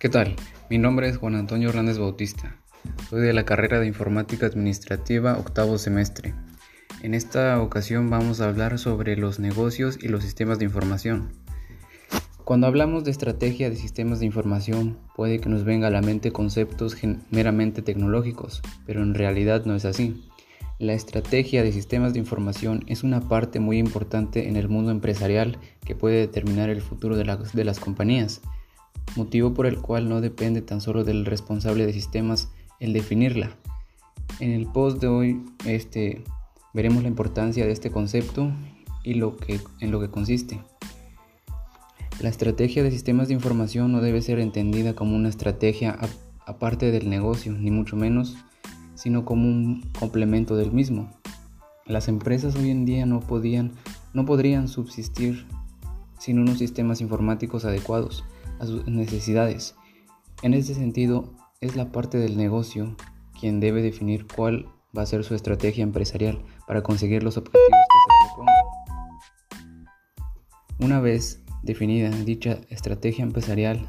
¿Qué tal? Mi nombre es Juan Antonio Hernández Bautista. Soy de la carrera de Informática Administrativa octavo semestre. En esta ocasión vamos a hablar sobre los negocios y los sistemas de información. Cuando hablamos de estrategia de sistemas de información, puede que nos venga a la mente conceptos meramente tecnológicos, pero en realidad no es así. La estrategia de sistemas de información es una parte muy importante en el mundo empresarial que puede determinar el futuro de, de las compañías motivo por el cual no depende tan solo del responsable de sistemas el definirla. En el post de hoy este, veremos la importancia de este concepto y lo que, en lo que consiste. La estrategia de sistemas de información no debe ser entendida como una estrategia aparte del negocio, ni mucho menos, sino como un complemento del mismo. Las empresas hoy en día no, podían, no podrían subsistir sin unos sistemas informáticos adecuados a sus necesidades. En este sentido, es la parte del negocio quien debe definir cuál va a ser su estrategia empresarial para conseguir los objetivos que se propongan. Una vez definida dicha estrategia empresarial,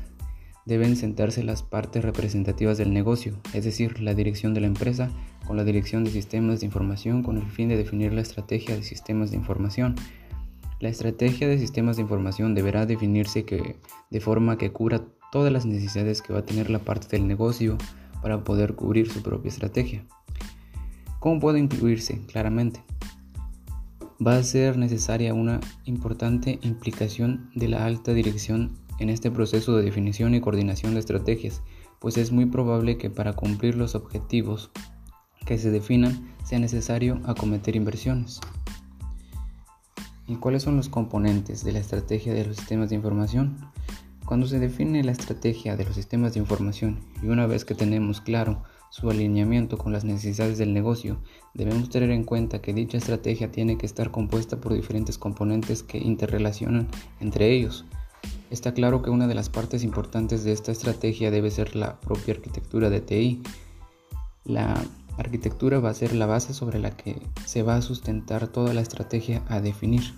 deben sentarse las partes representativas del negocio, es decir, la dirección de la empresa con la dirección de sistemas de información con el fin de definir la estrategia de sistemas de información la estrategia de sistemas de información deberá definirse de forma que cubra todas las necesidades que va a tener la parte del negocio para poder cubrir su propia estrategia. ¿Cómo puede incluirse? Claramente. Va a ser necesaria una importante implicación de la alta dirección en este proceso de definición y coordinación de estrategias, pues es muy probable que para cumplir los objetivos que se definan sea necesario acometer inversiones. ¿Y cuáles son los componentes de la estrategia de los sistemas de información? Cuando se define la estrategia de los sistemas de información y una vez que tenemos claro su alineamiento con las necesidades del negocio, debemos tener en cuenta que dicha estrategia tiene que estar compuesta por diferentes componentes que interrelacionan entre ellos. Está claro que una de las partes importantes de esta estrategia debe ser la propia arquitectura de TI. La arquitectura va a ser la base sobre la que se va a sustentar toda la estrategia a definir.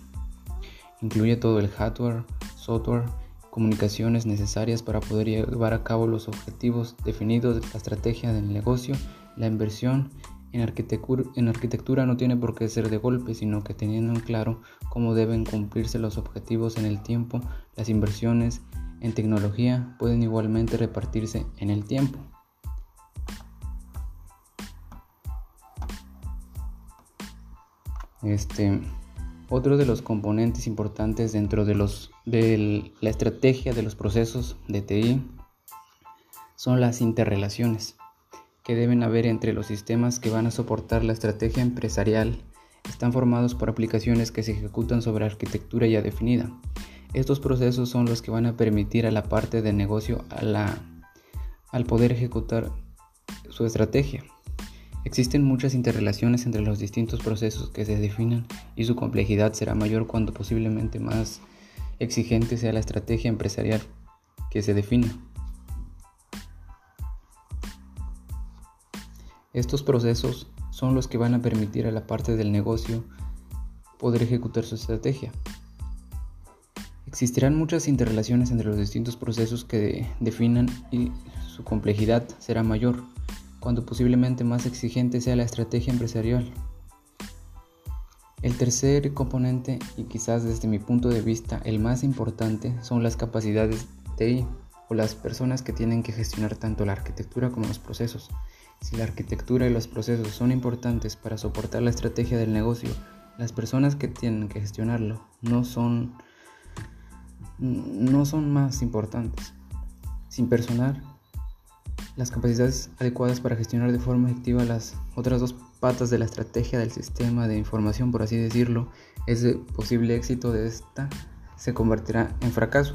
Incluye todo el hardware, software, comunicaciones necesarias para poder llevar a cabo los objetivos definidos de la estrategia del negocio, la inversión en arquitectura, en arquitectura no tiene por qué ser de golpe, sino que teniendo en claro cómo deben cumplirse los objetivos en el tiempo, las inversiones en tecnología pueden igualmente repartirse en el tiempo. Este, otro de los componentes importantes dentro de, los, de la estrategia de los procesos de TI son las interrelaciones que deben haber entre los sistemas que van a soportar la estrategia empresarial. Están formados por aplicaciones que se ejecutan sobre arquitectura ya definida. Estos procesos son los que van a permitir a la parte de negocio al poder ejecutar su estrategia. Existen muchas interrelaciones entre los distintos procesos que se definen y su complejidad será mayor cuando posiblemente más exigente sea la estrategia empresarial que se defina. Estos procesos son los que van a permitir a la parte del negocio poder ejecutar su estrategia. Existirán muchas interrelaciones entre los distintos procesos que definan y su complejidad será mayor cuando posiblemente más exigente sea la estrategia empresarial. El tercer componente, y quizás desde mi punto de vista el más importante, son las capacidades TI o las personas que tienen que gestionar tanto la arquitectura como los procesos. Si la arquitectura y los procesos son importantes para soportar la estrategia del negocio, las personas que tienen que gestionarlo no son, no son más importantes. Sin personal, las capacidades adecuadas para gestionar de forma efectiva las otras dos patas de la estrategia del sistema de información, por así decirlo, ese posible éxito de esta se convertirá en fracaso.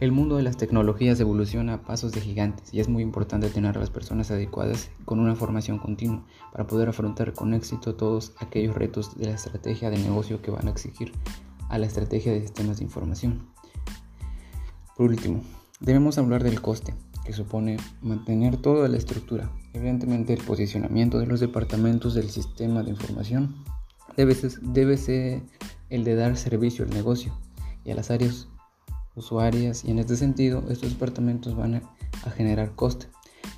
El mundo de las tecnologías evoluciona a pasos de gigantes y es muy importante tener a las personas adecuadas con una formación continua para poder afrontar con éxito todos aquellos retos de la estrategia de negocio que van a exigir a la estrategia de sistemas de información. Por último, debemos hablar del coste que supone mantener toda la estructura. Evidentemente el posicionamiento de los departamentos del sistema de información debe ser, debe ser el de dar servicio al negocio y a las áreas usuarias y en este sentido estos departamentos van a generar coste.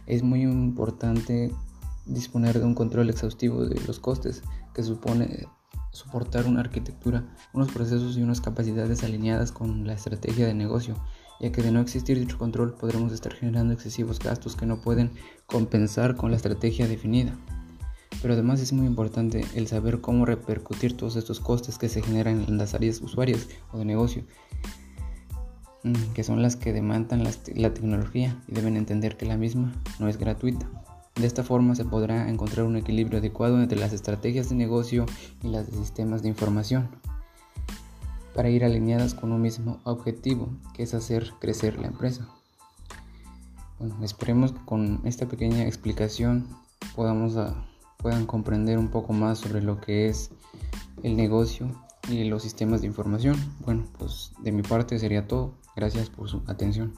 Es muy importante disponer de un control exhaustivo de los costes que supone soportar una arquitectura, unos procesos y unas capacidades alineadas con la estrategia de negocio, ya que de no existir dicho control podremos estar generando excesivos gastos que no pueden compensar con la estrategia definida. Pero además es muy importante el saber cómo repercutir todos estos costes que se generan en las áreas usuarias o de negocio, mm, que son las que demandan la tecnología y deben entender que la misma no es gratuita. De esta forma se podrá encontrar un equilibrio adecuado entre las estrategias de negocio y las de sistemas de información para ir alineadas con un mismo objetivo, que es hacer crecer la empresa. Bueno, esperemos que con esta pequeña explicación podamos puedan comprender un poco más sobre lo que es el negocio y los sistemas de información. Bueno, pues de mi parte sería todo. Gracias por su atención.